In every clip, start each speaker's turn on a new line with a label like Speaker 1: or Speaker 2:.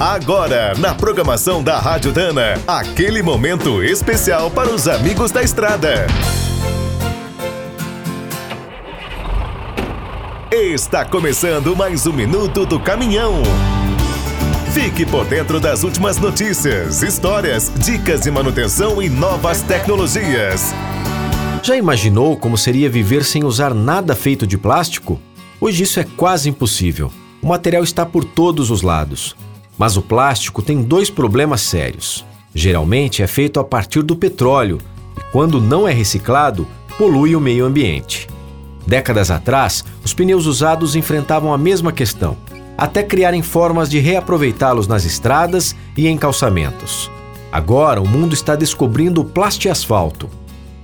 Speaker 1: Agora, na programação da Rádio Dana, aquele momento especial para os amigos da estrada. Está começando mais um minuto do caminhão. Fique por dentro das últimas notícias, histórias, dicas de manutenção e novas tecnologias.
Speaker 2: Já imaginou como seria viver sem usar nada feito de plástico? Hoje isso é quase impossível. O material está por todos os lados. Mas o plástico tem dois problemas sérios. Geralmente é feito a partir do petróleo e, quando não é reciclado, polui o meio ambiente. Décadas atrás, os pneus usados enfrentavam a mesma questão, até criarem formas de reaproveitá-los nas estradas e em calçamentos. Agora, o mundo está descobrindo o plastiasfalto.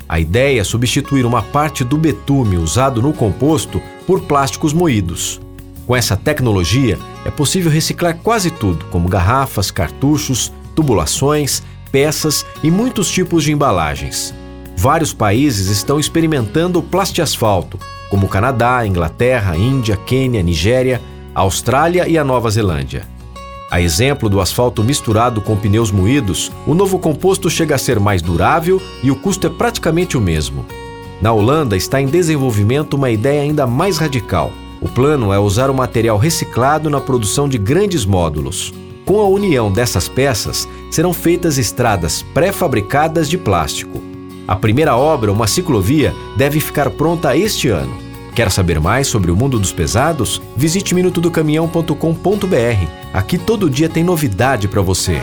Speaker 2: A ideia é substituir uma parte do betume usado no composto por plásticos moídos. Com essa tecnologia, é possível reciclar quase tudo, como garrafas, cartuchos, tubulações, peças e muitos tipos de embalagens. Vários países estão experimentando o plastiasfalto, como Canadá, Inglaterra, Índia, Quênia, Nigéria, Austrália e a Nova Zelândia. A exemplo do asfalto misturado com pneus moídos, o novo composto chega a ser mais durável e o custo é praticamente o mesmo. Na Holanda está em desenvolvimento uma ideia ainda mais radical – o plano é usar o material reciclado na produção de grandes módulos. Com a união dessas peças, serão feitas estradas pré-fabricadas de plástico. A primeira obra, uma ciclovia, deve ficar pronta este ano. Quer saber mais sobre o mundo dos pesados? Visite minutodocaminhão.com.br. Aqui todo dia tem novidade para você.